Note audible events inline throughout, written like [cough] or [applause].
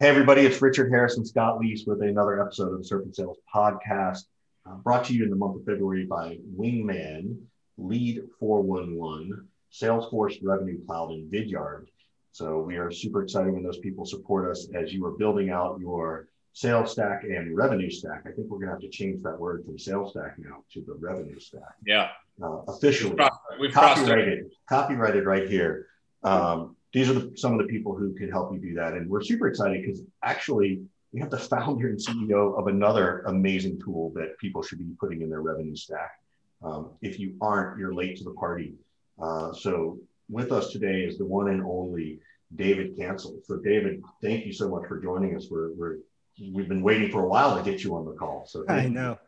Hey, everybody, it's Richard Harris and Scott Leese with another episode of the Surf and Sales Podcast, uh, brought to you in the month of February by Wingman, Lead 411, Salesforce Revenue Cloud, and Vidyard. So we are super excited when those people support us as you are building out your sales stack and revenue stack. I think we're going to have to change that word from sales stack now to the revenue stack. Yeah. Uh, officially, We've, crossed, we've copyrighted, copyrighted right here. Um, these are the, some of the people who can help you do that. And we're super excited because actually we have the founder and CEO of another amazing tool that people should be putting in their revenue stack. Um, if you aren't, you're late to the party. Uh, so with us today is the one and only David Cancel. So David, thank you so much for joining us. We're, we're we've been waiting for a while to get you on the call. So I know.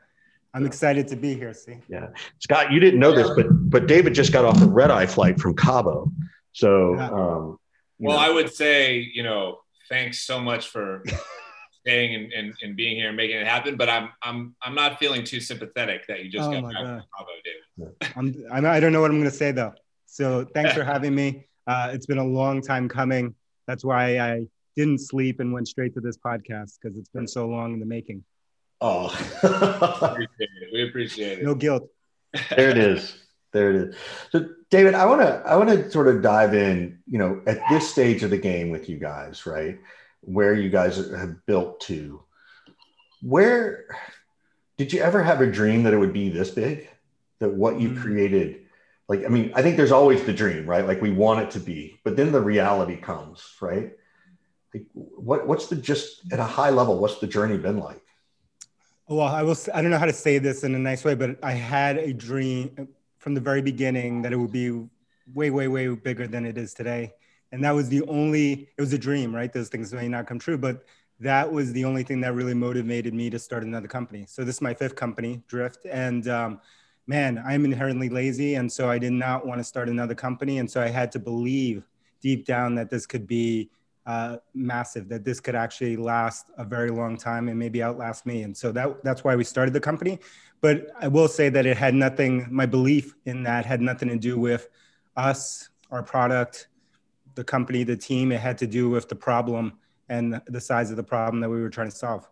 I'm excited to be here. See. Yeah, Scott, you didn't know this, but but David just got off a red eye flight from Cabo. So, Yeah. um, well, know, I would say, you know, thanks so much for [laughs] staying and, and, and being here and making it happen. But I'm I'm I'm not feeling too sympathetic that you just Oh got my back God. from Cabo, David. [laughs] I'm, I'm, I don't know what I'm going to say though. So thanks for [laughs] having me. Uh, it's been a long time coming. That's why I didn't sleep and went straight to this podcast because it's been so long in the making. oh, Appreciate it. We appreciate it. No guilt. there it is. There it is. So, David, I want to I want to sort of dive in. You know, at this stage of the game with you guys, right, where you guys have built to. Where did you ever have a dream that it would be this big? That what you Mm. created, like I mean, I think there's always the dream, right? Like we want it to be, but then the reality comes, right? Like, what what's the just at a high level? What's the journey been like? Well, I will. I don't know how to say this in a nice way, but I had a dream from the very beginning that it would be way, way, way bigger than it is today. And that was the only. It was a dream, right? Those things may not come true, but that was the only thing that really motivated me to start another company. So this is my fifth company, Drift, and um, man, I'm inherently lazy, and so I did not want to start another company, and so I had to believe deep down that this could be uh, massive, that this could actually last a very long time and maybe outlast me. And so that that's why we started the company. But I will say that it had nothing. My belief in that had nothing to do with us, our product, the company, the team. It had to do with the problem and the size of the problem that we were trying to solve.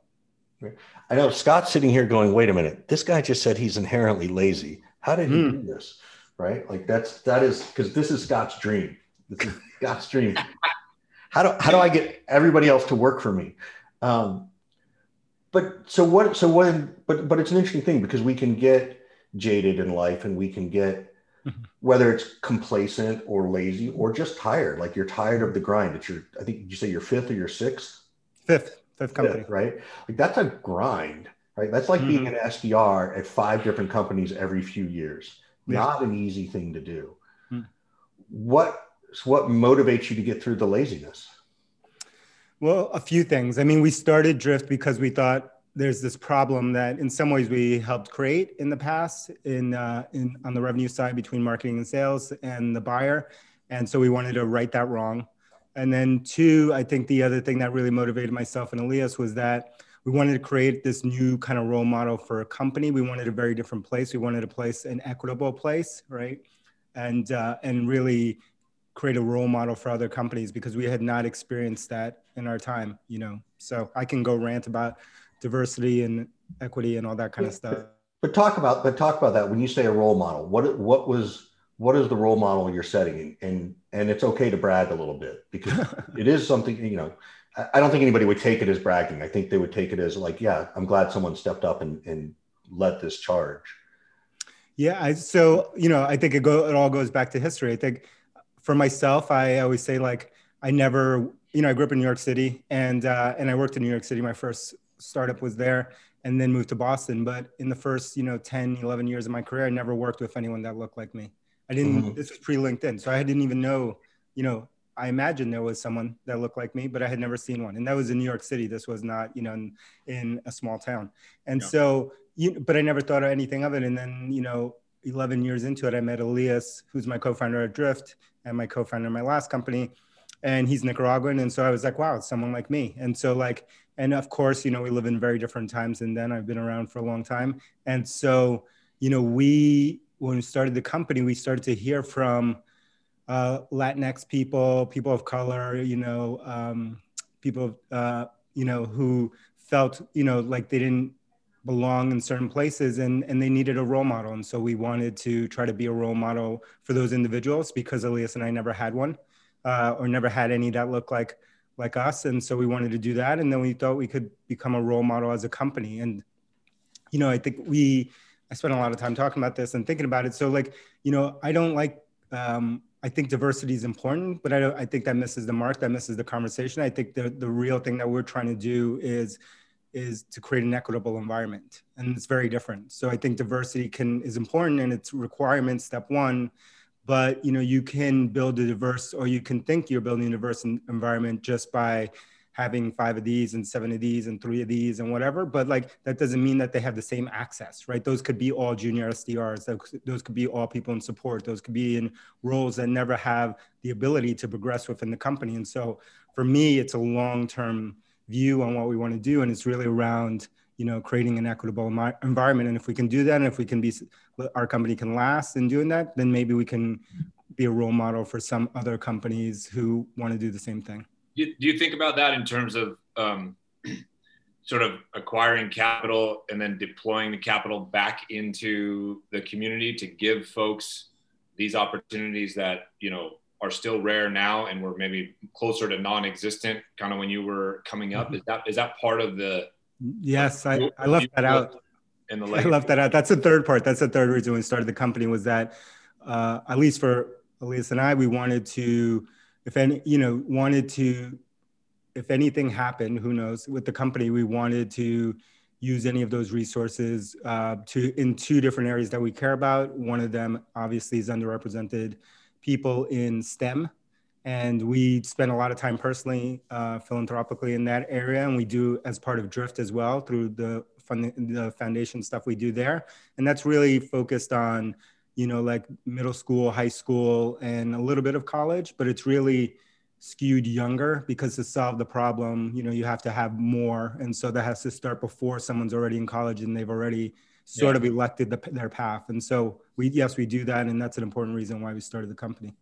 I know Scott's sitting here going, wait a minute, this guy just said he's inherently lazy. How did he Hmm. do this? Right? Like that's that is because this is Scott's dream. This is Scott's dream. [laughs] How do how do I get everybody else to work for me? Um, but so what so when but but it's an interesting thing because we can get jaded in life and we can get Mhm. whether it's complacent or lazy or just tired, like you're tired of the grind. It's your I think you say your fifth or your sixth Fifth, fifth company. fifth, right? Like that's a grind, right? That's like being an SDR at five different companies every few years. Yeah. Not an easy thing to do. Hmm. What what motivates you to get through the laziness? Well, a few things. I mean, we started Drift because we thought there's this problem that in some ways we helped create in the past in, uh, in on the revenue side between marketing and sales and the buyer. And so we wanted to right that wrong. And then two, I think the other thing that really motivated myself and Elias was that we wanted to create this new kind of role model for a company. We wanted a very different place. We wanted a place, an equitable place, right? And uh, and really create a role model for other companies because we had not experienced that in our time, you know. So I can go rant about diversity and equity and all that kind of stuff. But talk about but talk about that when you say a role model. What what was what is the role model you're setting? And and it's okay to brag a little bit because [laughs] it is something you know. I- I don't think anybody would take it as bragging. I think they would take it as like, yeah, I'm glad someone stepped up and, and led this charge. Yeah, I, so you know, I think it go it all goes back to history. I think for myself, I always say like I never, you know, I grew up in New York City and uh, and I worked in New York City. My first startup was there, and then moved to Boston. But in the first, you know, 10, 11 years of my career, I never worked with anyone that looked like me. I didn't. Mhm. This was pre LinkedIn, so I didn't even know, you know. I imagined there was someone that looked like me, but I had never seen one. And that was in New York City. This was not, you know, in, in a small town. And Yeah. so, you, but I never thought of anything of it. And then, you know, 11 years into it, I met Elias, who's my co-founder at Drift and my co-founder in my last company. And he's Nicaraguan. And so I was like, wow, it's someone like me. And so like, and of course, you know, we live in very different times and then I've been around for a long time. And so, you know, we, when we started the company, we started to hear from uh, Latinx people, people of color, you know, um, people, uh, you know, who felt, you know, like they didn't belong in certain places and, and they needed a role model. And so we wanted to try to be a role model for those individuals because Elias and I never had one uh, or never had any that looked like like us. And so we wanted to do that. And then we thought we could become a role model as a company. And, you know, I think we, I spent a lot of time talking about this and thinking about it. So like, you know, I don't like, um, I think diversity is important, but I, don't, I think that misses the mark, that misses the conversation. I think the, the real thing that we're trying to do is is to create an equitable environment and it's very different. So i think diversity can is important and it's requirement step one but you know you can build a diverse or you can think you're building a diverse environment just by having five of these and seven of these and three of these and whatever but like that doesn't mean that they have the same access right? Those could be all junior sdrs those could be all people in support those could be in roles that never have the ability to progress within the company and so for me it's a long term view on what we want to do and it's really around you know creating an equitable environment. And if we can do that and if we can be our company can last in doing that then maybe we can be a role model for some other companies who want to do the same thing. Do you think about that in terms of um, [clears throat] sort of acquiring capital and then deploying the capital back into the community to give folks these opportunities that you know are still rare now and were maybe closer to non-existent kind of when you were coming up. Is that is that part of the yes i, I left that out. in the [laughs] i left that out. That's the third part. That's the third reason we started the company was that uh, at least for elias and i we wanted to if any you know wanted to if anything happened who knows with the company we wanted to use any of those resources uh, to in two different areas that we care about. One of them obviously is underrepresented people in STEM. And we spend a lot of time personally, uh, philanthropically in that area. And we do as part of Drift as well through the, fund, the foundation stuff we do there. And that's really focused on, you know, like middle school, high school, and a little bit of college, but it's really skewed younger because to solve the problem, you know, you have to have more. And so that has to start before someone's already in college and they've already sort yeah. of elected the, their path. And so we, yes, we do that. And that's an important reason why we started the company.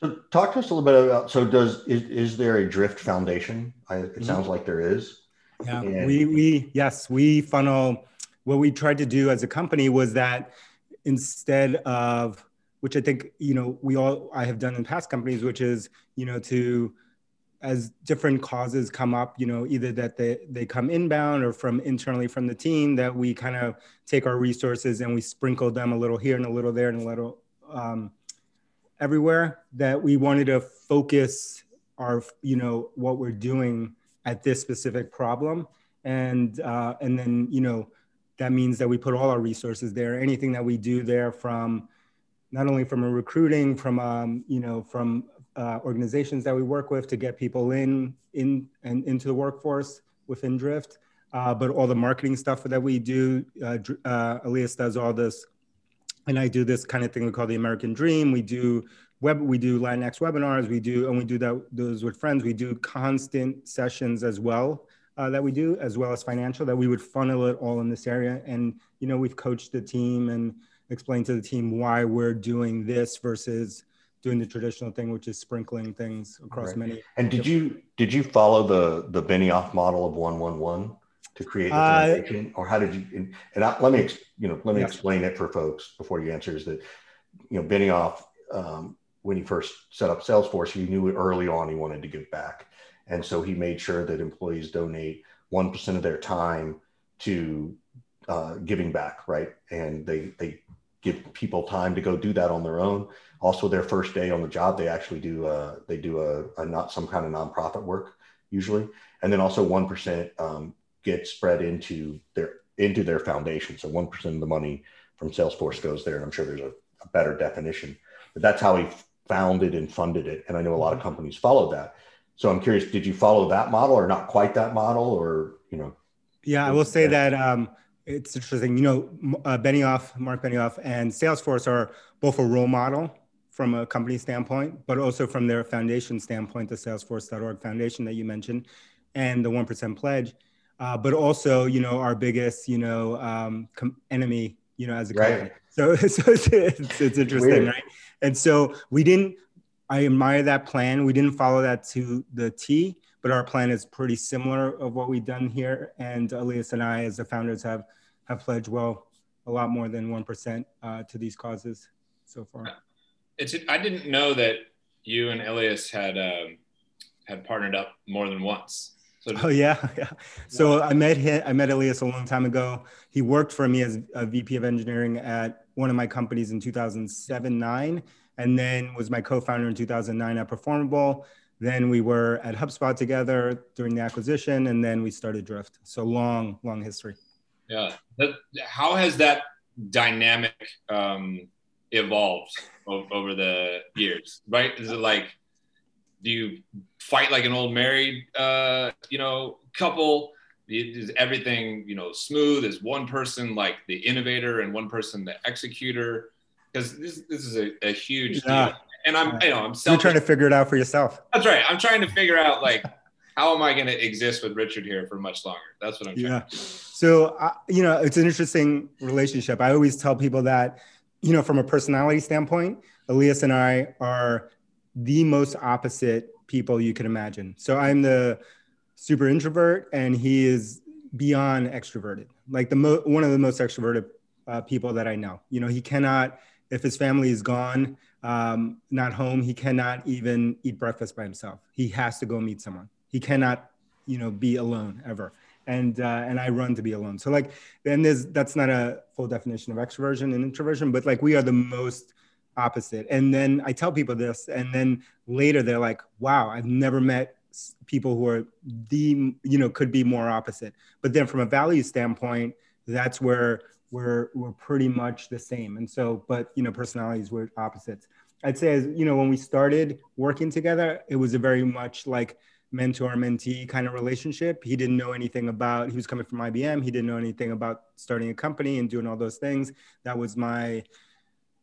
So talk to us a little bit about, so does, is, is there a drift foundation? I, it mm-hmm. sounds like there is. Yeah, and- we, we, yes, we funnel, what we tried to do as a company was that instead of, which I think, you know, we all, I have done in past companies, which is, you know, to, as different causes come up, you know, either that they, they come inbound or from internally from the team, that we kind of take our resources and we sprinkle them a little here and a little there and a little um, everywhere. That we wanted to focus our, you know, what we're doing at this specific problem, and uh, and then you know, that means that we put all our resources there. Anything that we do there, from not only from a recruiting, from um, you know, from uh, organizations that we work with to get people in in and into the workforce within Drift. Uh, but all the marketing stuff that we do, uh, uh, Elias does all this, and I do this kind of thing we call the American Dream. We do web, we do Latinx webinars, we do, and we do that those with friends. We do constant sessions as well uh, that we do, as well as financial. That we would funnel it all in this area, and you know we've coached the team and explained to the team why we're doing this versus doing the traditional thing, which is sprinkling things across right. many. And did you did you follow the the Benioff model of one one one to create the uh, or how did you? And, I, let me you know let me yes. explain it for folks before you answer. Is that you know Benioff um, when he first set up Salesforce, he knew early on he wanted to give back, and so he made sure that employees donate one percent of their time to uh, giving back, right? And they they give people time to go do that on their own. Also, their first day on the job, they actually do uh, they do a, a, not some kind of nonprofit work usually, and then also one percent um, gets spread into their into their foundation. So one percent of the money from Salesforce goes there, and I'm sure there's a, a, better definition. But that's how he founded and funded it, and I know a lot of mm-hmm. companies follow that. So I'm curious, did you follow that model, or not quite that model, or you know? Yeah, I will say that. Um, it's interesting. You know, uh, Benioff, Mark Benioff, and Salesforce are both a role model from a company standpoint, but also from their foundation standpoint, the Salesforce.org foundation that you mentioned, and the One Percent Pledge. Uh, but also, you know, our biggest, you know, um, com- enemy, you know, as a company. Right. So, [laughs] so it's, it's, it's interesting, Weird. right? And so we didn't. I admire that plan. We didn't follow that to the T, but our plan is pretty similar of what we've done here. And Elias and I, as the founders, have have pledged well a lot more than one percent uh, to these causes so far. It's I didn't know that you and Elias had um, had partnered up more than once. So oh yeah, [laughs] yeah. So I met him. I met Elias a long time ago. He worked for me as a VP of engineering at one of my companies in 2007 nine, and then was my co-founder in 2009 at Performable. Then we were at HubSpot together during the acquisition, and then we started Drift. So long, long history. Yeah. how has that dynamic um, evolved over the years? Right? Is it like, do you fight like an old married, uh, you know, couple? Is everything you know smooth? Is one person like the innovator and one person the executor? Because this this is a, a huge yeah. deal. And I'm, you know, I'm selfish. You're trying to figure it out for yourself. That's right. I'm trying to figure out like how am I going to exist with Richard here for much longer? That's what I'm trying. Yeah. So uh, you know, it's an interesting relationship. I always tell people that, you know, from a personality standpoint, Elias and I are the most opposite people you can imagine. So I'm the super introvert, and he is beyond extroverted. Like the mo- one of the most extroverted uh, people that I know. You know, he cannot if his family is gone, um, not home, he cannot even eat breakfast by himself. He has to go meet someone. He cannot, you know, be alone ever. And uh, and I run to be alone. So like, then there's that's not a full definition of extroversion and introversion, but like we are the most opposite. And then I tell people this, and then later they're like, "Wow, I've never met people who are the you know could be more opposite." But then from a value standpoint, that's where we're we're pretty much the same. And so, but you know, personalities were opposites. I'd say, as you know, when we started working together, it was a very much like mentor mentee kind of relationship. He didn't know anything about, he was coming from IBM. He didn't know anything about starting a company and doing all those things. That was my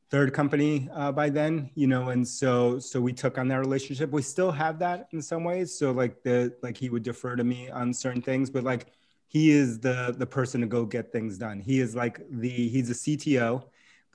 third company uh, by then, you know, and so, so we took on that relationship. We still have that in some ways. So like the, like he would defer to me on certain things, but like he is the, the person to go get things done. He is like the, he's a CTO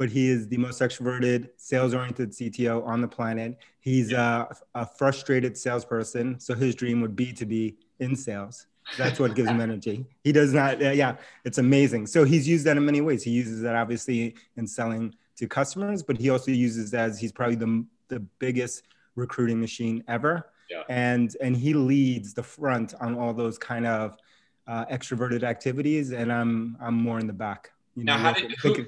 but he is the most extroverted, sales oriented CTO on the planet. He's a, a, frustrated salesperson. So his dream would be to be in sales. That's what gives him [laughs] energy. He does not, uh, yeah, it's amazing. So he's used that in many ways. He uses that obviously in selling to customers, but he also uses that as he's probably the, the biggest recruiting machine ever. Yeah. And, and he leads the front on all those kind of uh, extroverted activities. And I'm, I'm more in the back. You know, now, how did, who,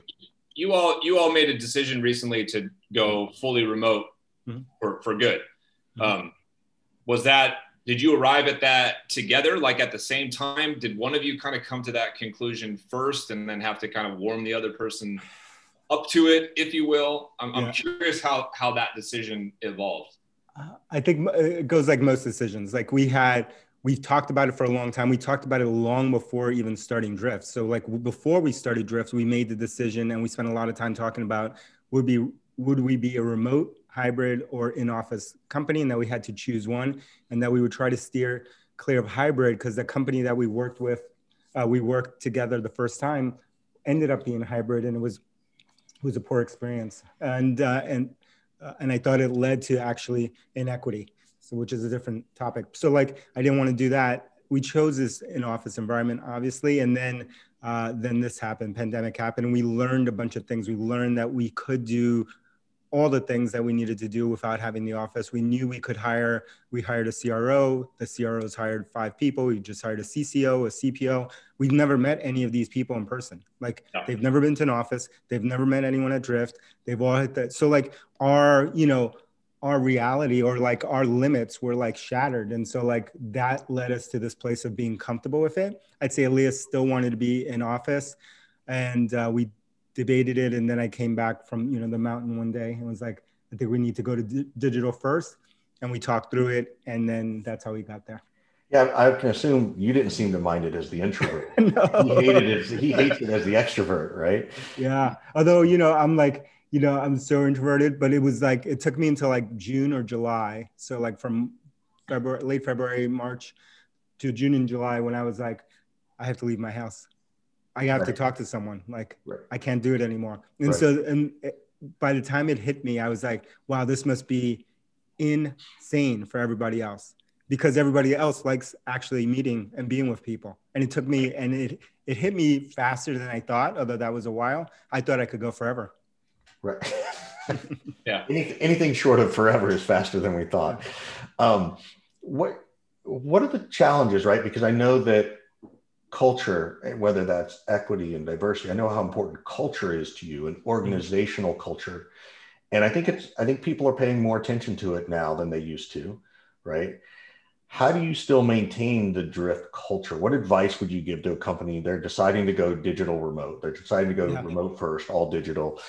you all you all made a decision recently to go fully remote mm-hmm. for, for good. Mm-hmm. Um, was that did you arrive at that together like at the same time did one of you kind of come to that conclusion first and then have to kind of warm the other person up to it if you will i'm, yeah. I'm curious how how that decision evolved uh, i think it goes like most decisions like we had we've talked about it for a long time. We talked about it long before even starting Drift. So like before we started Drift, we made the decision and we spent a lot of time talking about would be would we be a remote, hybrid, or in-office company, and that we had to choose one, and that we would try to steer clear of hybrid because the company that we worked with, uh, we worked together the first time, ended up being hybrid, and it was it was a poor experience, and uh, and uh, and I thought it led to actually inequity so which is a different topic. So like I didn't want to do that. We chose this in office environment, obviously, and then uh, then this happened, pandemic happened, we learned a bunch of things. We learned that we could do all the things that we needed to do without having the office. We knew we could hire. We hired a CRO. The CROs hired five people. We just hired a CCO, a CPO. We've never met any of these people in person. Like no. they've never been to an office. They've never met anyone at Drift. They've all hit that. So like our, you know, our reality or like our limits were like shattered and so like that led us to this place of being comfortable with it i'd say elias still wanted to be in office and uh, we debated it and then i came back from you know the mountain one day and was like i think we need to go to d- digital first and we talked through it and then that's how we got there yeah, I can assume you didn't seem to mind it as the introvert. [laughs] no. He hated it. He hates it as the extrovert, right? Yeah. Although you know, I'm like, you know, I'm so introverted, but it was like it took me until like June or July. So like from February, late February, March to June and July when I was like, I have to leave my house. I have right. to talk to someone. Like right. I can't do it anymore. And right. so, and it, by the time it hit me, I was like, wow, this must be insane for everybody else because everybody else likes actually meeting and being with people. And it took me, and it it hit me faster than I thought. Although that was a while, I thought I could go forever. Right. [laughs] yeah. Anything, anything short of forever is faster than we thought. Um, what what are the challenges, right? Because I know that culture, whether that's equity and diversity, I know how important culture is to you and organizational culture. And I think it's I think people are paying more attention to it now than they used to, right? How do you still maintain the drift culture? What advice would you give to a company? They're deciding to go digital remote. They're deciding to go yeah. remote first, all digital.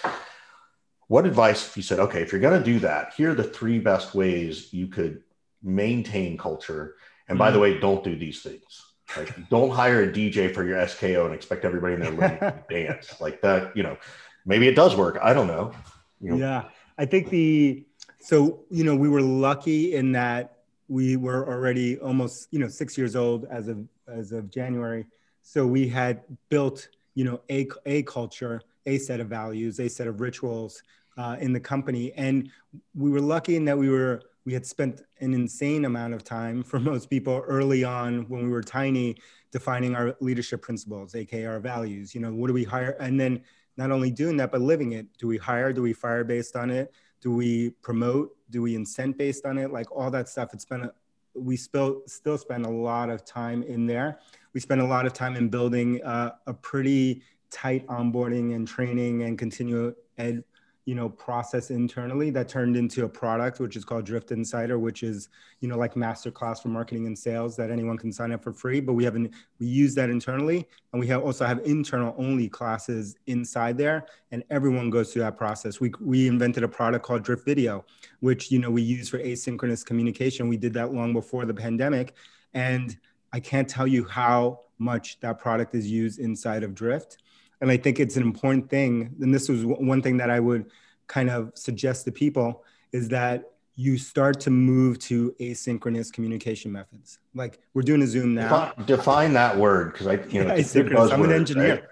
What advice if you said, okay, if you're going to do that, here are the three best ways you could maintain culture. And by mm-hmm. the way, don't do these things. Like, don't hire a DJ for your SKO and expect everybody in there to [laughs] dance like that. You know, maybe it does work. I don't know. You know. Yeah, I think the so you know we were lucky in that we were already almost you know six years old as of as of January. So we had built you know a a culture, a set of values, a set of rituals uh, in the company, and we were lucky in that we were we had spent an insane amount of time for most people early on when we were tiny defining our leadership principles aka our values you know what do we hire? And then not only doing that but living it. Do we hire? Do we fire based on it? Do we promote? Do we incent based on it? Like all that stuff. It's been a, we still still spend a lot of time in there. We spend a lot of time in building uh, a pretty tight onboarding and training and continue ed you know process internally that turned into a product which is called drift insider which is you know like masterclass for marketing and sales that anyone can sign up for free. But we haven't we use that internally and we have also have internal only classes inside there and everyone goes through that process. We we invented a product called drift video which you know we use for asynchronous communication. We did that long before the pandemic and i can't tell you how much that product is used inside of drift and I think it's an important thing. And this was one thing that I would kind of suggest to people is that you start to move to asynchronous communication methods. Like we're doing a Zoom now. Define, define that word because I, you know, asynchronous. I'm an engineer. Right?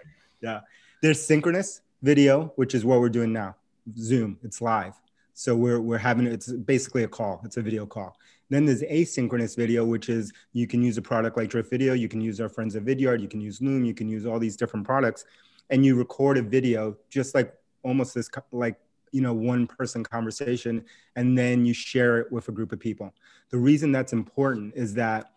Yeah. There's synchronous video, which is what we're doing now. Zoom, it's live. So we're, we're having, it's basically a call. It's a video call. Then there's asynchronous video, which is you can use a product like Drift Video. You can use our friends at Vidyard. You can use Loom. You can use all these different products and you record a video just like almost this like you know one person conversation and then you share it with a group of people. The reason that's important is that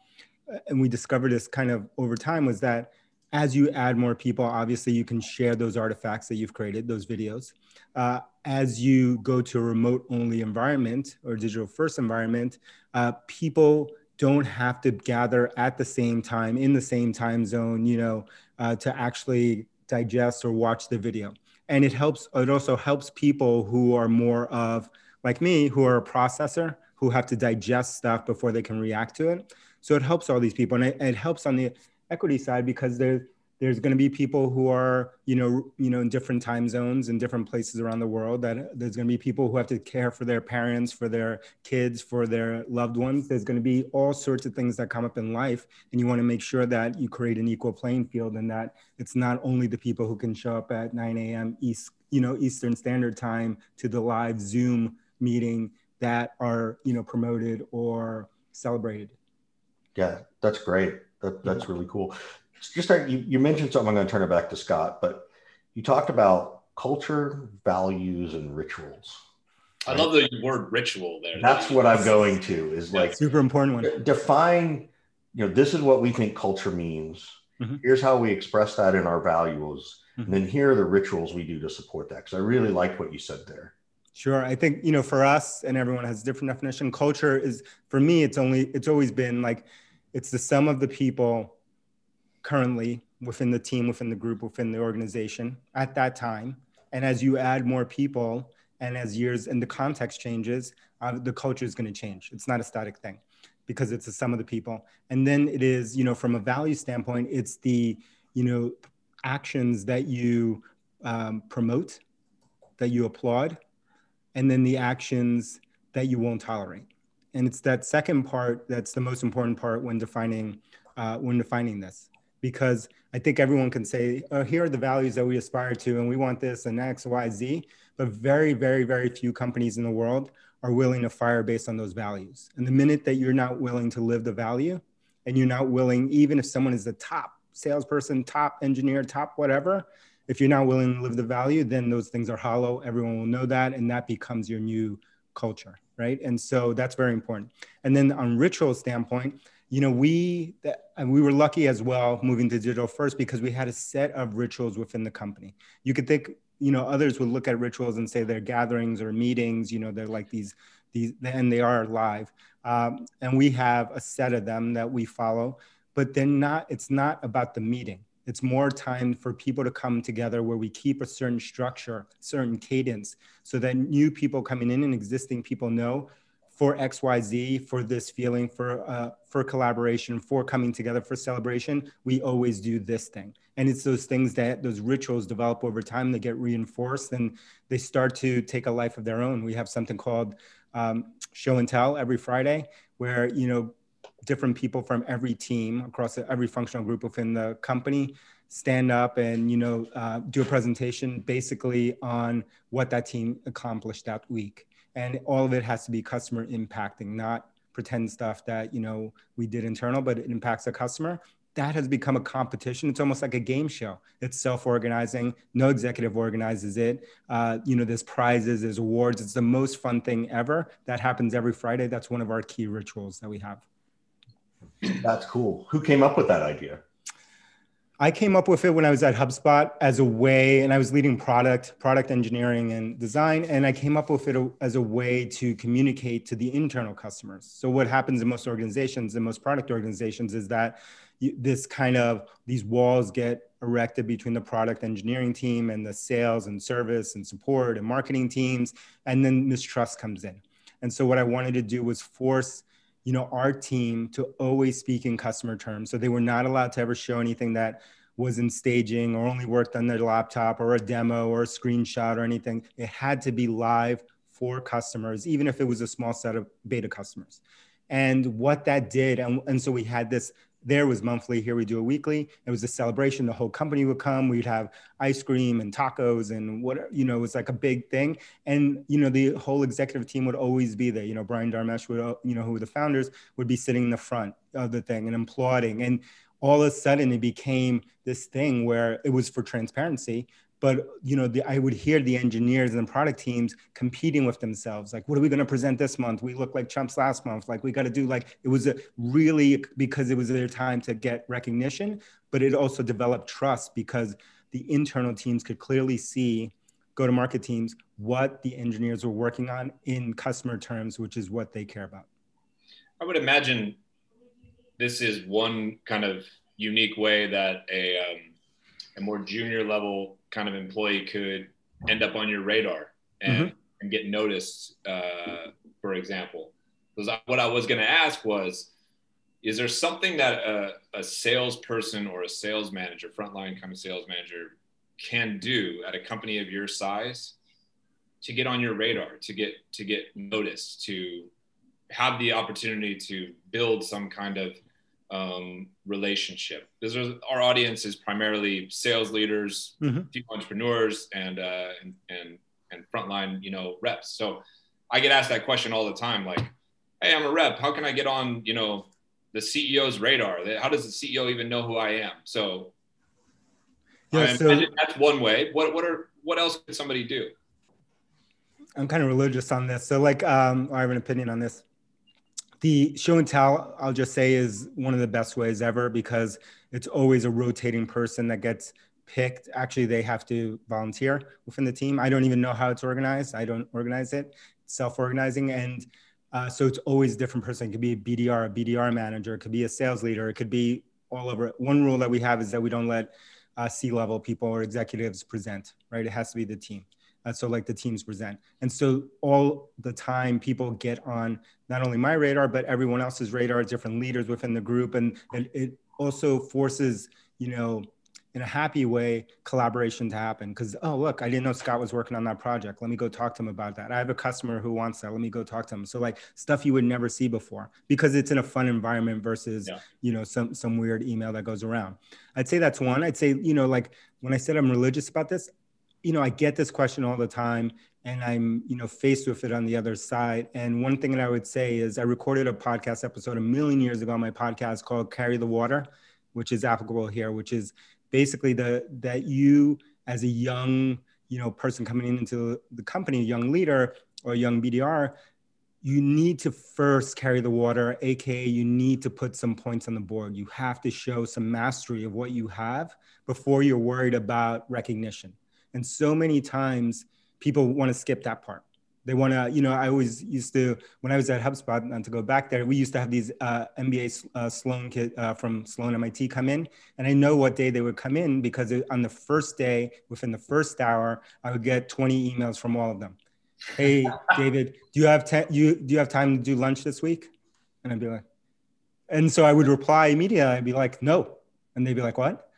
uh, and we discovered this kind of over time was that as you add more people obviously you can share those artifacts that you've created those videos. Uh, as you go to a remote only environment or digital first environment uh, people don't have to gather at the same time in the same time zone you know uh, to actually digest or watch the video. And it helps, it also helps people who are more of, like me, who are a processor, who have to digest stuff before they can react to it. So it helps all these people. And it, it helps on the equity side because there's, there's going to be people who are you know you know in different time zones in different places around the world that there's going to be people who have to care for their parents for their kids for their loved ones. There's going to be all sorts of things that come up in life and you want to make sure that you create an equal playing field and that it's not only the people who can show up at 9 a.m east you know eastern standard time to the live zoom meeting that are you know promoted or celebrated. Yeah that's great. That, that's really cool just start, you, you mentioned something. I'm going to turn it back to Scott, but you talked about culture, values, and rituals. Right? I love the word ritual there. That's what I'm going to is like super important one. Define, you know, this is what we think culture means. Mm-hmm. Here's how we express that in our values. Mm-hmm. And then here are the rituals we do to support that. Because I really like what you said there. Sure. I think, you know, for us and everyone has different definition. Culture is for me, it's only it's always been like it's the sum of the people currently within the team, within the group, within the organization at that time. And as you add more people and as years and the context changes, uh, the culture is going to change. It's not a static thing because it's the sum of the people. And then it is, you know, from a value standpoint, it's the, you know, actions that you um, promote, that you applaud, and then the actions that you won't tolerate. And it's that second part that's the most important part when defining uh, when defining this because I think everyone can say, oh, here are the values that we aspire to, and we want this and X, Y, Z. But very, very, very few companies in the world are willing to fire based on those values. And the minute that you're not willing to live the value and you're not willing, even if someone is the top salesperson, top engineer, top whatever, if you're not willing to live the value, then those things are hollow. Everyone will know that. And that becomes your new culture. Right. And so that's very important. And then on ritual standpoint, you know, we that, and we were lucky as well moving to digital first because we had a set of rituals within the company. You could think, you know, others would look at rituals and say they're gatherings or meetings. You know, they're like these these, and they are live. Um, and we have a set of them that we follow, but they're not. It's not about the meeting. It's more time for people to come together where we keep a certain structure, certain cadence, so that new people coming in and existing people know for XYZ, for this feeling, for uh, for collaboration, for coming together, for celebration, we always do this thing. And it's those things that those rituals develop over time, they get reinforced and they start to take a life of their own. We have something called um, show and tell every Friday, where you know different people from every team across every functional group within the company stand up and you know uh, do a presentation basically on what that team accomplished that week and all of it has to be customer impacting not pretend stuff that you know we did internal but it impacts the customer. That has become a competition. It's almost like a game show. It's self-organizing. No executive organizes it. Uh, you know there's prizes there's awards. It's the most fun thing ever. That happens every friday. That's one of our key rituals that we have. That's cool. Who came up with that idea I came up with it when I was at HubSpot as a way, and I was leading product, product engineering and design. And I came up with it as a way to communicate to the internal customers. So what happens in most organizations, in most product organizations is that this kind of, these walls get erected between the product engineering team and the sales and service and support and marketing teams. And then mistrust comes in. And so what I wanted to do was force you know, our team to always speak in customer terms. So they were not allowed to ever show anything that was in staging or only worked on their laptop or a demo or a screenshot or anything. It had to be live for customers, even if it was a small set of beta customers. And what that did, and, and so we had this there was monthly. Here we do a weekly. It was a celebration. The whole company would come. We'd have ice cream and tacos and what you know. It was like a big thing. And you know, the whole executive team would always be there. You know, Brian Dharmesh would, you know, who were the founders, would be sitting in the front of the thing and applauding. And all of a sudden, it became this thing where it was for transparency, but you know the, i would hear the engineers and the product teams competing with themselves. Like what are we going to present this month? We look like chumps last month. Like we got to do like it was a really because it was their time to get recognition but it also developed trust because the internal teams could clearly see go to market teams what the engineers were working on in customer terms which is what they care about. I would imagine this is one kind of unique way that a um, a more junior level kind of employee could end up on your radar and, mm-hmm. and get noticed, uh, for example. Because what I was going to ask was, is there something that a, a salesperson or a sales manager, frontline kind of sales manager, can do at a company of your size to get on your radar, to get to get noticed, to have the opportunity to build some kind of um, relationship because our audience is primarily sales leaders, mm-hmm. entrepreneurs, and, uh, and and and frontline you know reps. So I get asked that question all the time, like, "Hey, I'm a rep. How can I get on you know the CEO's radar? How does the CEO even know who I am?" So yeah, so that's one way. What what are what else could somebody do? I'm kind of religious on this, so like um, I have an opinion on this the show and tell i'll just say is one of the best ways ever because it's always a rotating person that gets picked. Actually they have to volunteer within the team. I don't even know how it's organized. I don't organize it. Self-organizing. And uh, so it's always a different person. It could be a bdr a bdr manager. It could be a sales leader. It could be all over. One rule that we have is that we don't let uh, c-level people or executives present right? It has to be the team uh, so like the teams present. And so all the time people get on not only my radar, but everyone else's radar, different leaders within the group. And it, it also forces, you know, in a happy way, collaboration to happen. Because, oh, look, I didn't know Scott was working on that project. Let me go talk to him about that. I have a customer who wants that. Let me go talk to him. So, like stuff you would never see before because it's in a fun environment versus, yeah. you know, some some weird email that goes around. I'd say that's one. I'd say, you know, like when I said I'm religious about this, you know, I get this question all the time and I'm, you know, faced with it on the other side. And one thing that I would say is I recorded a podcast episode a million years ago on my podcast called Carry the Water, which is applicable here, which is basically the that you as a young, you know, person coming into the company, a young leader or young BDR, you need to first carry the water, aka you need to put some points on the board. You have to show some mastery of what you have before you're worried about recognition. And so many times people want to skip that part. They want to, you know, I always used to, when I was at HubSpot, and to go back there, we used to have these uh, MBA uh, Sloan kid uh, from Sloan MIT come in. And I know what day they would come in because on the first day, within the first hour, I would get 20 emails from all of them. Hey, [laughs] David, do you have te- you do you have time to do lunch this week? And I'd be like, and so I would reply immediately. I'd be like, no. And they'd be like, what?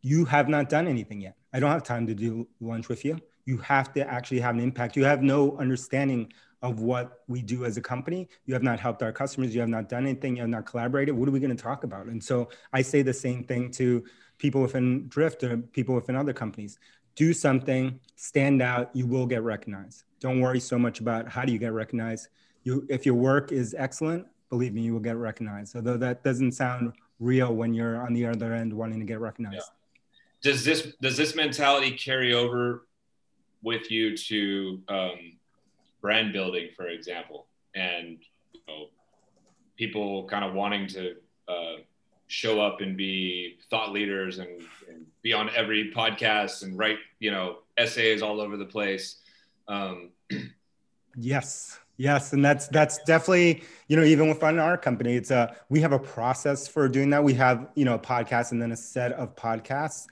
You have not done anything yet. I don't have time to do lunch with you you have to actually have an impact. You have no understanding of what we do as a company. You have not helped our customers. You have not done anything. You have not collaborated. What are we going to talk about? And so I say the same thing to people within Drift or people within other companies. Do something, stand out. You will get recognized. Don't worry so much about how do you get recognized. You, if your work is excellent, believe me, you will get recognized. Although that doesn't sound real when you're on the other end wanting to get recognized. Yeah. Does this does this mentality carry over with you to um, brand building, for example, and you know, people kind of wanting to uh, show up and be thought leaders and, and, be on every podcast and write, you know, essays all over the place. Um, [clears throat] yes. Yes, and that's that's definitely you know even within our company, it's a we have a process for doing that. We have you know a podcast and then a set of podcasts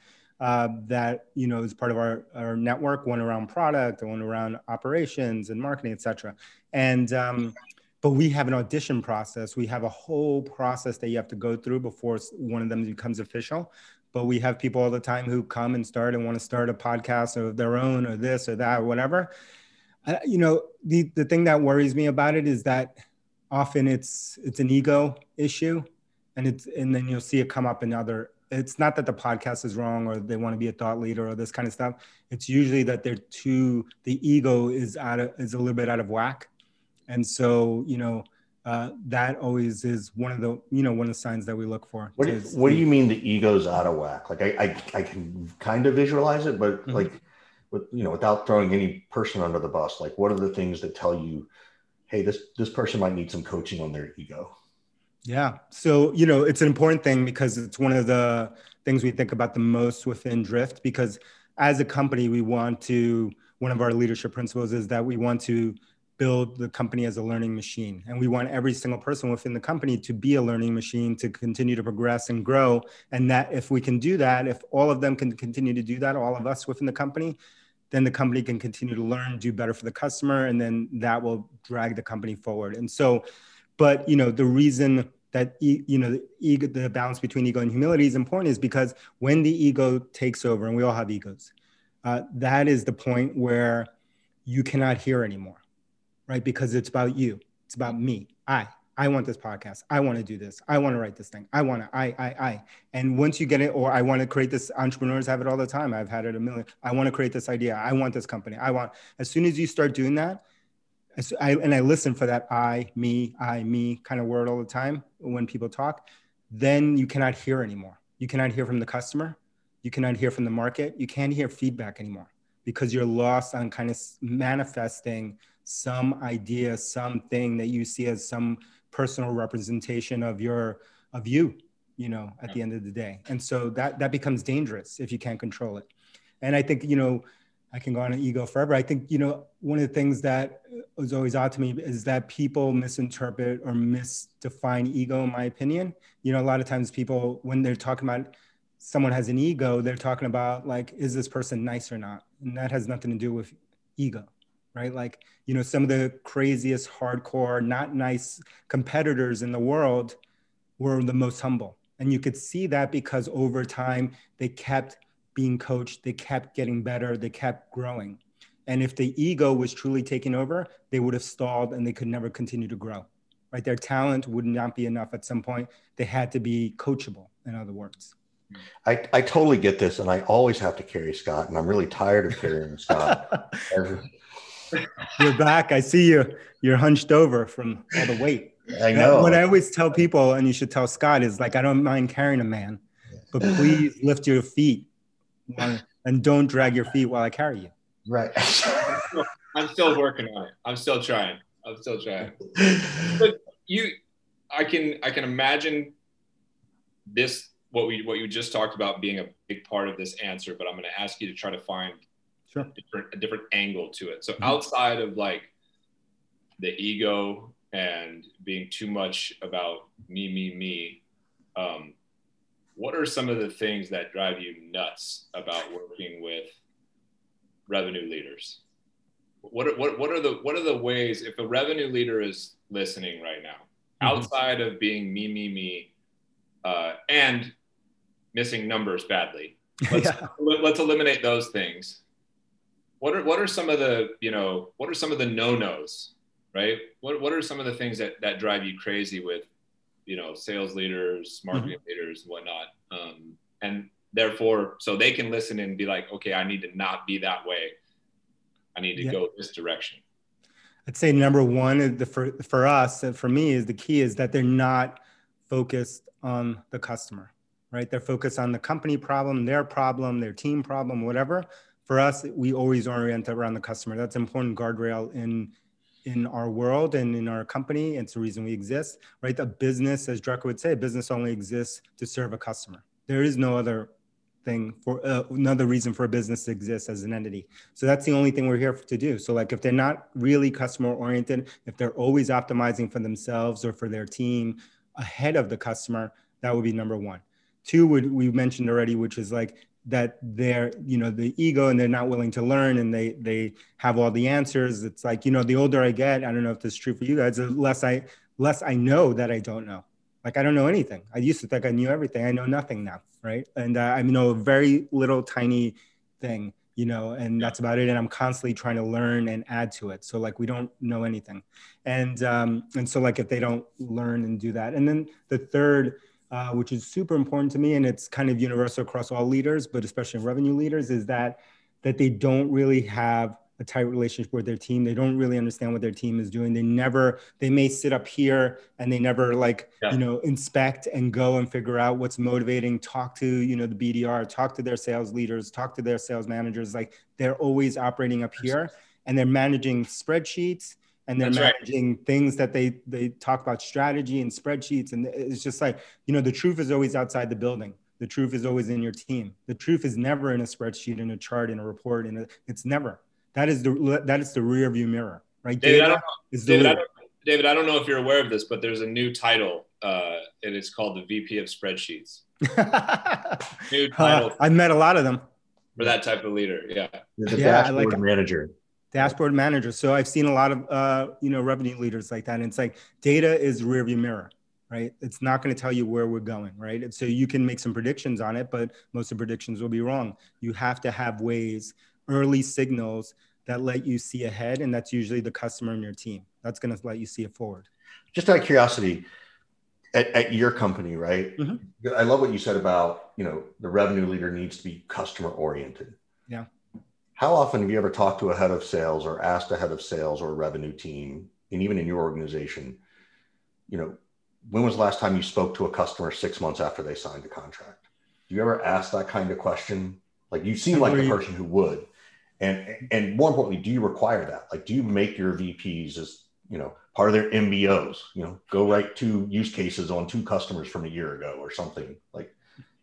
uh, that you know is part of our, our network one around product one around operations and marketing etc and um, but we have an audition process. We have a whole process that you have to go through before one of them becomes official. But we have people all the time who come and start and want to start a podcast of their own or this or that or whatever you know the, the thing that worries me about it is that often it's it's an ego issue and it's and then you'll see it come up in other it's not that the podcast is wrong or they want to be a thought leader or this kind of stuff. It's usually that they're too the ego is out of is a little bit out of whack, and so you know uh, that always is one of the you know one of the signs that we look for. What, do, what do you mean the ego's out of whack? Like I I, I can kind of visualize it, but mm-hmm. like with you know without throwing any person under the bus, like what are the things that tell you, hey, this this person might need some coaching on their ego? Yeah. So, you know, it's an important thing because it's one of the things we think about the most within Drift because as a company, we want to, one of our leadership principles is that we want to build the company as a learning machine. And we want every single person within the company to be a learning machine to continue to progress and grow. And that if we can do that, if all of them can continue to do that, all of us within the company, then the company can continue to learn, do better for the customer, and then that will drag the company forward. And so, but you know the reason that you know the ego the balance between ego and humility is important is because when the ego takes over and we all have egos uh, that is the point where you cannot hear anymore right? Because it's about you. It's about me. I i want this podcast. I want to do this. I want to write this thing. I want to i i i. And once you get it or i want to create this entrepreneurs have it all the time. I've had it a million. I want to create this idea. I want this company. I want as soon as you start doing that I, and I listen for that I, me, I, me kind of word all the time when people talk, then you cannot hear anymore. You cannot hear from the customer. You cannot hear from the market. You can't hear feedback anymore because you're lost on kind of manifesting some idea, something that you see as some personal representation of your of you, you know, at the end of the day. And so that that becomes dangerous if you can't control it. And I think, you know, I can go on an ego forever. I think, you know, one of the things that was always odd to me is that people misinterpret or misdefine ego, in my opinion. You know, a lot of times people, when they're talking about someone has an ego, they're talking about like, is this person nice or not? And that has nothing to do with ego, right? Like, you know, some of the craziest, hardcore, not nice competitors in the world were the most humble. And you could see that because over time they kept being coached, they kept getting better, they kept growing. And if the ego was truly taking over, they would have stalled and they could never continue to grow. Right? Their talent would not be enough at some point. They had to be coachable, in other words. I, I totally get this, and I always have to carry Scott, and I'm really tired of carrying Scott. [laughs] You're back. I see you. You're hunched over from all the weight. I know. What I always tell people, and you should tell Scott, is like, I don't mind carrying a man, but please lift your feet and don't drag your feet while I carry you. Right. I'm still working on it. I'm still trying. I'm still trying. But you, I can, I can imagine this what we what you just talked about being a big part of this answer, but I'm going to ask you to try to find sure. a, different, a different angle to it. So mm-hmm. outside of like the ego and being too much about me, me, me, um, what are some of the things that drive you nuts about working with revenue leaders? What are, what, what are the what are the ways if a revenue leader is listening right now, mm-hmm. outside of being me, me, me, uh, and missing numbers badly. [laughs] Let's, yeah. let's eliminate those things. What are what are some of the you know what are some of the no nos, right? What what are some of the things that that drive you crazy with you know sales leaders, marketing mm-hmm. leaders, whatnot, um, and therefore so they can listen and be like, okay, I need to not be that way. I need to yeah. go this direction. I'd say number one, the for for us, for me, is the key is that they're not focused on the customer right? They're focused on the company problem, their problem, their team problem, whatever. For us, we always orient around the customer. That's an important guardrail in in our world and in our company. It's the reason we exist, right? A business, as Drucker would say, business only exists to serve a customer. There is no other thing for uh, another reason for a business to exist as an entity. So that's the only thing we're here to do. So like if they're not really customer oriented, if they're always optimizing for themselves or for their team ahead of the customer, that would be number one. Two, would we mentioned already, which is like that they're you know the ego and they're not willing to learn and they they have all the answers. It's like you know the older i get i don't know if this is true for you guys the less i less i know that i don't know. Like i don't know anything. I used to think i knew everything. I know nothing now right? And uh, i know a very little tiny thing you know and that's about it. And i'm constantly trying to learn and add to it. So like we don't know anything. And um and so like if they don't learn and do that. And then the third uh, which is super important to me, and it's kind of universal across all leaders, but especially revenue leaders, is that that they don't really have a tight relationship with their team. They don't really understand what their team is doing. They never, they may sit up here and they never like, yeah. you know, inspect and go and figure out what's motivating, talk to, you know, the BDR, talk to their sales leaders, talk to their sales managers. Like they're always operating up here and they're managing spreadsheets and they're That's managing right. things that they they talk about strategy and spreadsheets. And it's just like you know the truth is always outside the building. The truth is always in your team. The truth is never in a spreadsheet in a chart in a report in a, it's never. That is the that is the rear view mirror right? David, I don't, david, I don't, david I don't know if you're aware of this but there's a new title uh, and it's called the vp of spreadsheets. [laughs] New title. Uh, i've met a lot of them. For that type of leader yeah. The yeah, dashboard like, manager dashboard manager. So I've seen a lot of uh, you know revenue leaders like that. And it's like data is rearview mirror, right? It's not going to tell you where we're going, right? So you can make some predictions on it, but most of the predictions will be wrong. You have to have ways, early signals that let you see ahead, and that's usually the customer in your team. That's going to let you see it forward. Just out of curiosity, at, at your company, right? Mm-hmm. I love what you said about you know the revenue leader needs to be customer oriented. Yeah how often have you ever talked to a head of sales or asked a head of sales or a revenue team, and even in your organization, you know, when was the last time you spoke to a customer six months after they signed a contract? Do you ever ask that kind of question? Like you seem like the person who would. And and more importantly, do you require that? Like, do you make your VPs as you know part of their MBOs? You know, go write two use cases on two customers from a year ago or something. Like,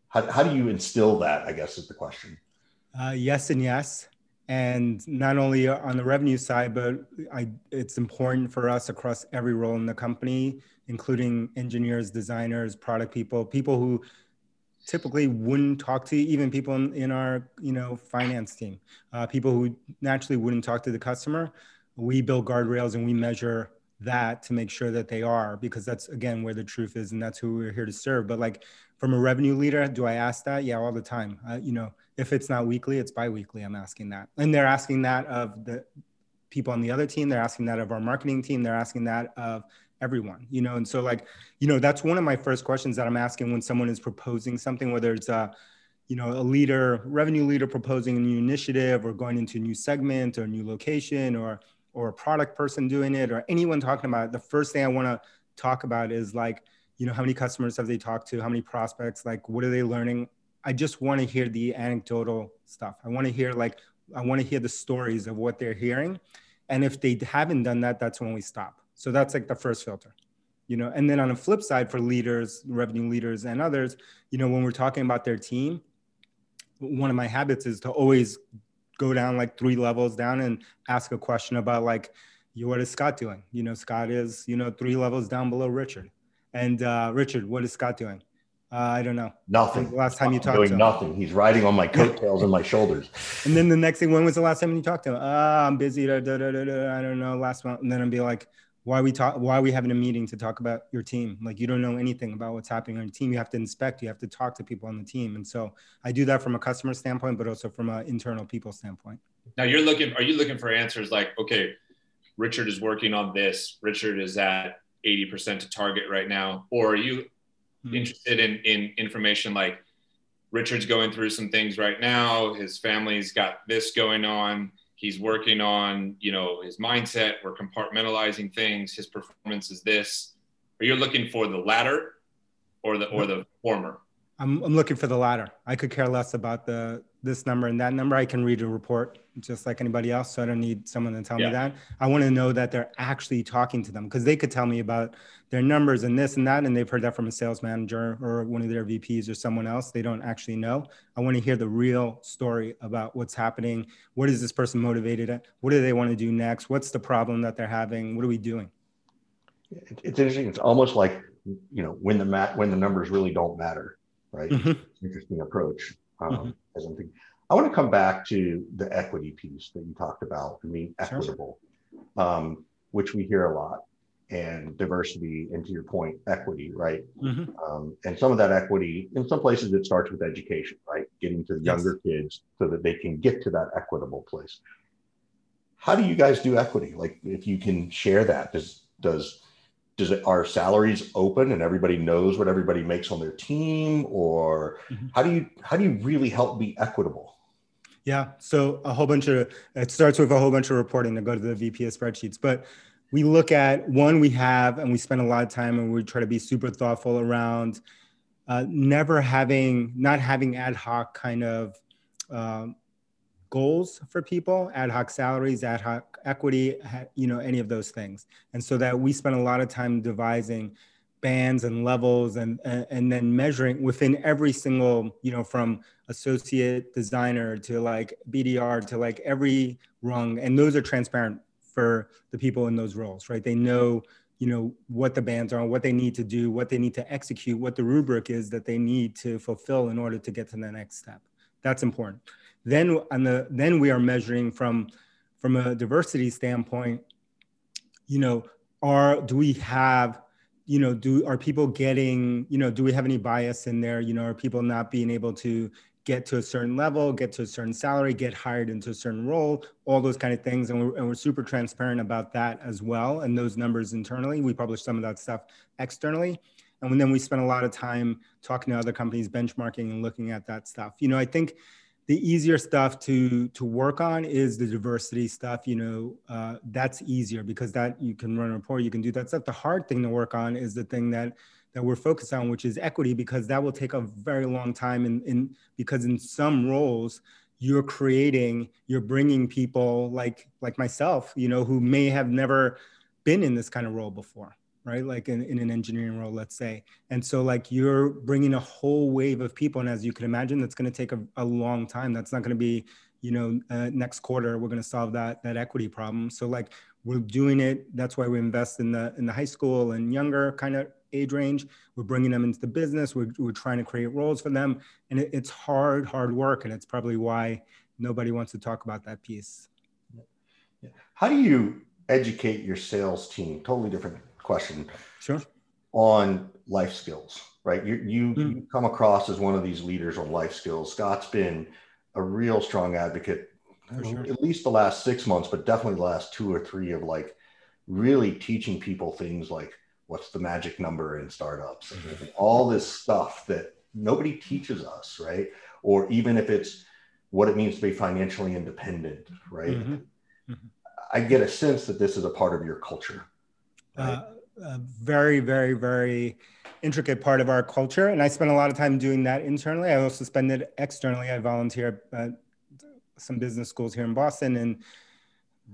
how how do you instill that? I guess is the question. Uh, yes and yes and not only on the revenue side but I, it's important for us across every role in the company including engineers designers product people people who typically wouldn't talk to even people in, in our you know finance team uh, people who naturally wouldn't talk to the customer. We build guardrails and we measure that to make sure that they are because that's again where the truth is and that's who we're here to serve. But like from a revenue leader do i ask that yeah all the time uh, you know if it's not weekly, it's biweekly. I'm asking that. And they're asking that of the people on the other team. They're asking that of our marketing team. They're asking that of everyone you know and so like you know that's one of my first questions that i'm asking when someone is proposing something whether it's a you know a leader revenue leader proposing a new initiative or going into a new segment or a new location or or a product person doing it or anyone talking about it the first thing i want to talk about is like you know how many customers have they talked to? How many prospects? Like what are they learning? I just want to hear the anecdotal stuff. I want to hear like i want to hear the stories of what they're hearing. And if they haven't done that that's when we stop. So that's like the first filter you know? And then on the flip side for leaders revenue leaders and others you know when we're talking about their team one of my habits is to always go down like three levels down and ask a question about like you what is scott doing? You know scott is you know three levels down below richard and uh, richard what is scott doing? Uh, i don't know. Nothing. The last time you talked doing to him? nothing. He's riding on my [laughs] coattails and my shoulders. And then the next thing when was the last time you talked to him? Uh, i'm busy da, da, da, da, da, i don't know last month. And then i'd be like why are we talk why are we having a meeting to talk about your team? Like you don't know anything about what's happening on your team. You have to inspect you have to talk to people on the team. And so i do that from a customer standpoint but also from an internal people standpoint. Now you're looking are you looking for answers like okay richard is working on this richard is at 80% to target right now? Or are you hmm. interested in in information like richard's going through some things right now his family's got this going on he's working on you know his mindset we're compartmentalizing things his performance is this. Are you looking for the latter or the or the former I'm, I'm looking for the latter. I could care less about the this number and that number. I can read a report just like anybody else so i don't need someone to tell yeah. me that. I want to know that they're actually talking to them because they could tell me about their numbers and this and that and they've heard that from a sales manager or one of their vps or someone else. They don't actually know. I want to hear the real story about what's happening. What is this person motivated at? What do they want to do next? What's the problem that they're having? What are we doing? It's interesting. It's almost like you know when the mat when the numbers really don't matter right mm-hmm. interesting approach um, mm-hmm. as i'm thinking I want to come back to the equity piece that you talked about, I mean, equitable, sure. um, which we hear a lot, and diversity, and to your point, equity, right? Mm-hmm. Um, and some of that equity, in some places, it starts with education, right? Getting to the yes. younger kids so that they can get to that equitable place. How do you guys do equity? Like, if you can share that, does does does it are salaries open and everybody knows what everybody makes on their team or mm-hmm. how do you how do you really help be equitable yeah. So a whole bunch of it starts with a whole bunch of reporting to go to the VPS spreadsheets. But we look at one we have and we spend a lot of time and we try to be super thoughtful around uh, never having not having ad hoc kind of um, goals for people ad hoc salaries ad hoc equity you know any of those things. And so that we spend a lot of time devising bands and levels and, and then measuring within every single you know from associate designer to like bdr to like every rung. And those are transparent for the people in those roles right? They know you know what the bands are what they need to do what they need to execute what the rubric is that they need to fulfill in order to get to the next step. That's important then on the then we are measuring from from a diversity standpoint you know are do we have you know do are people getting you know do we have any bias in there? You know are people not being able to get to a certain level get to a certain salary get hired into a certain role all those kind of things. And we're, and we're super transparent about that as well and those numbers internally. We publish some of that stuff externally. And then we spend a lot of time talking to other companies benchmarking and looking at that stuff. You know i think the easier stuff to to work on is the diversity stuff you know uh, that's easier because that you can run a report you can do that stuff. The hard thing to work on is the thing that that we're focused on which is equity because that will take a very long time and in, in because in some roles you're creating you're bringing people like like myself you know who may have never been in this kind of role before right? Like in, in an engineering role, let's say. And so like you're bringing a whole wave of people. And as you can imagine, that's going to take a, a long time. That's not going to be, you know, uh, next quarter, we're going to solve that, that equity problem. So like we're doing it. That's why we invest in the, in the high school and younger kind of age range. We're bringing them into the business. We're, we're trying to create roles for them. And it, it's hard, hard work. And it's probably why nobody wants to talk about that piece. How do you educate your sales team? Totally different question. Sure. On life skills, right? You you, mm. you come across as one of these leaders on life skills. Scott's been a real strong advocate, sure. at least the last six months, but definitely the last two or three of like really teaching people things like what's the magic number in startups, and all this stuff that nobody teaches us, right? Or even if it's what it means to be financially independent, right? Mm-hmm. Mm-hmm. I get a sense that this is a part of your culture. Right? Uh, a very, very, very intricate part of our culture. And I spend a lot of time doing that internally. I also spend it externally. I volunteer at some business schools here in Boston and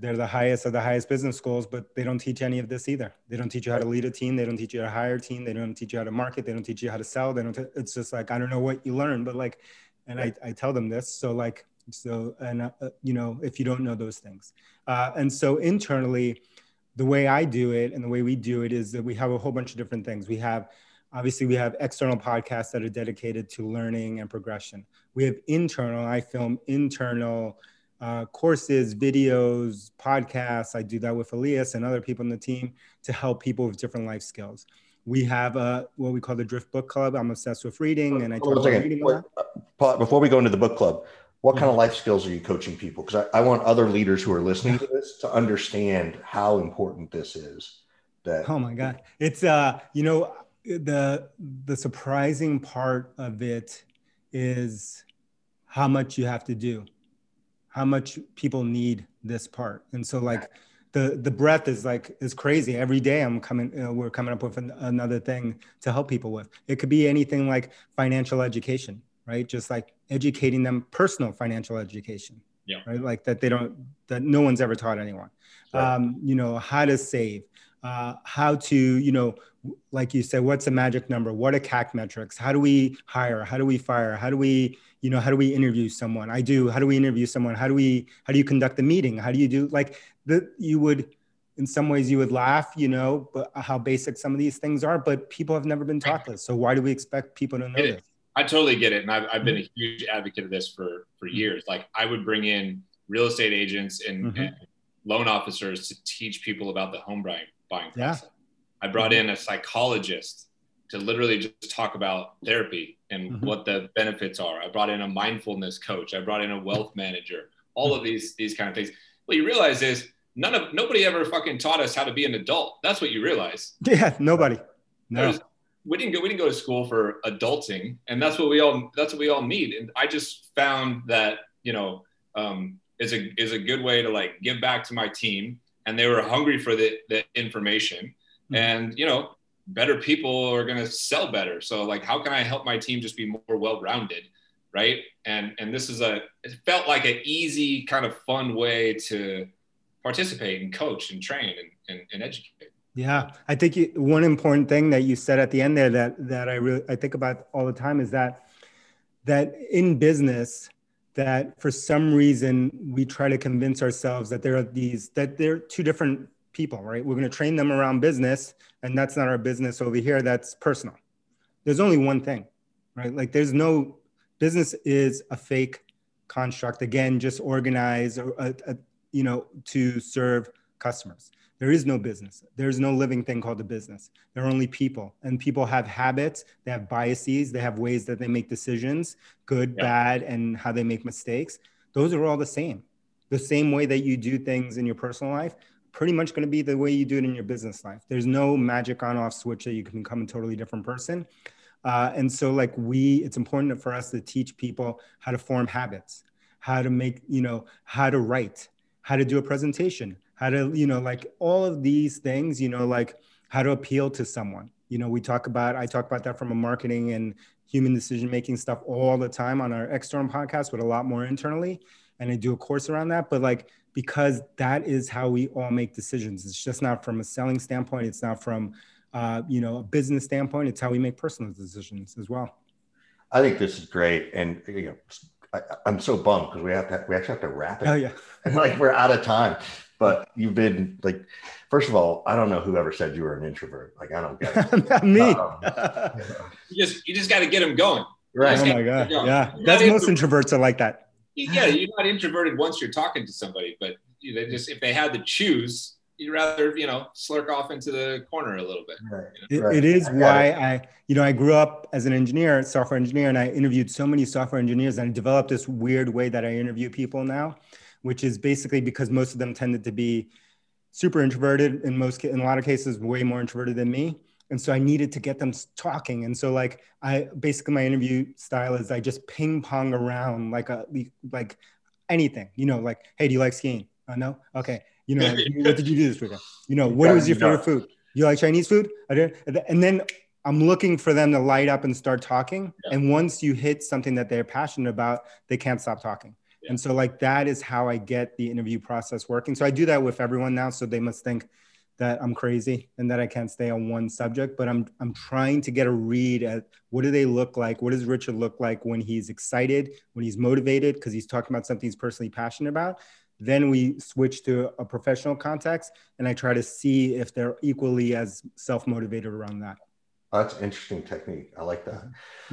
they're the highest of the highest business schools, but they don't teach any of this either. They don't teach you how to lead a team. They don't teach you how to hire a team. They don't teach you how to market. They don't teach you how to sell. They don't, t- it's just like, I don't know what you learn, but like, and I, I tell them this. So like, so, and uh, you know, if you don't know those things. Uh, and so internally, the way I do it and the way we do it is that we have a whole bunch of different things. We have, obviously we have external podcasts that are dedicated to learning and progression. We have internal, I film internal uh, courses, videos, podcasts. I do that with Elias and other people in the team to help people with different life skills. We have a, what we call the Drift Book Club. I'm obsessed with reading, and I talk about reading Wait, uh, Before we go into the book club, what kind of mm-hmm. life skills are you coaching people? Because I, I, want other leaders who are listening to this to understand how important this is. That oh my god, it's uh, you know, the the surprising part of it is how much you have to do how much people need this part. And so like the the breadth is like is crazy. Every day I'm coming you know, we're coming up with an, another thing to help people with. It could be anything like financial education, right? Just like educating them personal financial education. Yeah. Right? Like that they don't that no one's ever taught anyone. Right. Um, you know, how to save, uh, how to, you know, like you said, what's a magic number? What are CAC metrics? How do we hire? How do we fire? How do we, you know, how do we interview someone? I do. How do we interview someone? How do we, how do you conduct a meeting? How do you do like that? you would, in some ways you would laugh, you know, but how basic some of these things are, but people have never been taught this. So why do we expect people to know this? I totally get it. And I've, I've been a huge advocate of this for, for mm-hmm. years. Like I would bring in real estate agents and, mm-hmm. and loan officers to teach people about the home buying, buying process. Yeah I brought in a psychologist to literally just talk about therapy and mm-hmm. what the benefits are. I brought in a mindfulness coach. I brought in a wealth manager. All of these these kind of things. What you realize is none of nobody ever fucking taught us how to be an adult. That's what you realize. [laughs] Yeah, nobody. No. We didn't go we didn't go to school for adulting, and that's what we all that's what we all need. And I just found that you know um, is a is a good way to like give back to my team, and they were hungry for the the information Hmm. and you know better people are going to sell better so like how can i help my team just be more well-rounded right and and this is a it felt like an easy kind of fun way to participate and coach and train and, and, and educate yeah i think you, one important thing that you said at the end there that that i really i think about all the time is that that in business that for some reason we try to convince ourselves that there are these that they're two different people, right? We're going to train them around business, and that's not our business over here. That's personal. There's only one thing, right? Like there's no business is a fake construct. Again, just organized, or a, a, you know, to serve customers. There is no business. There's no living thing called a business. There are only people, and people have habits. They have biases. They have ways that they make decisions, good, yeah. bad, and how they make mistakes. Those are all the same. The same way that you do things in your personal life pretty much going to be the way you do it in your business life. There's no magic on off switch that you can become a totally different person. Uh, and so like we, it's important for us to teach people how to form habits, how to make, you know, how to write, how to do a presentation, how to, you know, like all of these things, you know, like how to appeal to someone. You know, we talk about, I talk about that from a marketing and human decision making stuff all the time on our external podcast, but a lot more internally. And I do a course around that. But like because that is how we all make decisions. It's just not from a selling standpoint. It's not from, uh, you know, a business standpoint. It's how we make personal decisions as well. I think this is great, and you know, I, am so bummed because we have to we actually have to wrap it. Oh yeah, and [laughs] like we're out of time. But you've been like, first of all, I don't know whoever said you were an introvert. Like I don't get it. [laughs] Me. Um, you just you just got to get them going. Right. Oh my god. Yeah. That's most introverts are like that yeah, you're not introverted once you're talking to somebody, but you know, just if they had to choose, you'd rather you know slurk off into the corner a little bit. Right. You know? it, it is I why it. I, you know, I grew up as an engineer, software engineer, and I interviewed so many software engineers, and I developed this weird way that I interview people now, which is basically because most of them tended to be super introverted in most in a lot of cases way more introverted than me and so I needed to get them talking. And so like I basically my interview style is I just ping pong around like a like anything, you know, like hey, do you like skiing? Uh, no, okay. You know, [laughs] what did you do this weekend? You know, what was your favorite food? You like Chinese food? i did And then I'm looking for them to light up and start talking. Yeah. And once you hit something that they're passionate about, they can't stop talking. And so, like, that is how I get the interview process working. So I do that with everyone now. So they must think that I'm crazy and that I can't stay on one subject, but I'm I'm trying to get a read at what do they look like? What does Richard look like when he's excited, when he's motivated, because he's talking about something he's personally passionate about. Then we switch to a professional context, and I try to see if they're equally as self-motivated around that. That's an interesting technique. I like that.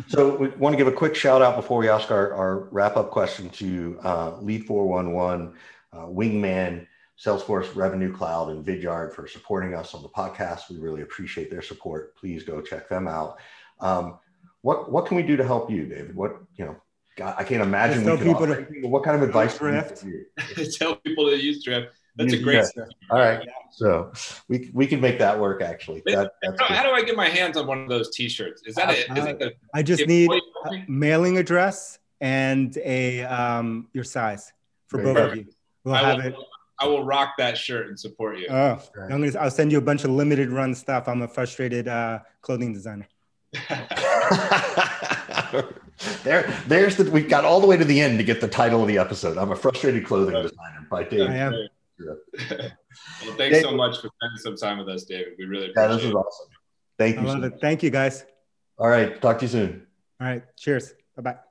So we want to give a quick shout out before we ask our, our wrap up question to uh, Lead 411, uh, Wingman, Salesforce Revenue Cloud, and Vidyard for supporting us on the podcast. We really appreciate their support. Please go check them out. Um, what what can we do to help you, David? What you know? God, I can't imagine. we people to, what kind of advice? Drift. [laughs] Tell people to use Drift. That's a great. Yeah. All right, so we we can make that work. Actually, that, how, how, do I get my hands on one of those T-shirts? Is that a, is it a, I just need a mailing address and a um, your size for both of you. We'll have will, it. I will rock that shirt and support you. Oh, right. I'm gonna. I'll send you a bunch of limited run stuff. I'm a frustrated uh, clothing designer. [laughs] there, there's the. We've got all the way to the end to get the title of the episode. I'm a frustrated clothing designer by Dave. I am. [laughs] well, thanks David, so much for spending some time with us, David. We really appreciate yeah, this is awesome. Thank you. I love so it. Thank you, guys. All right. Talk to you soon. All right. Cheers. Bye bye.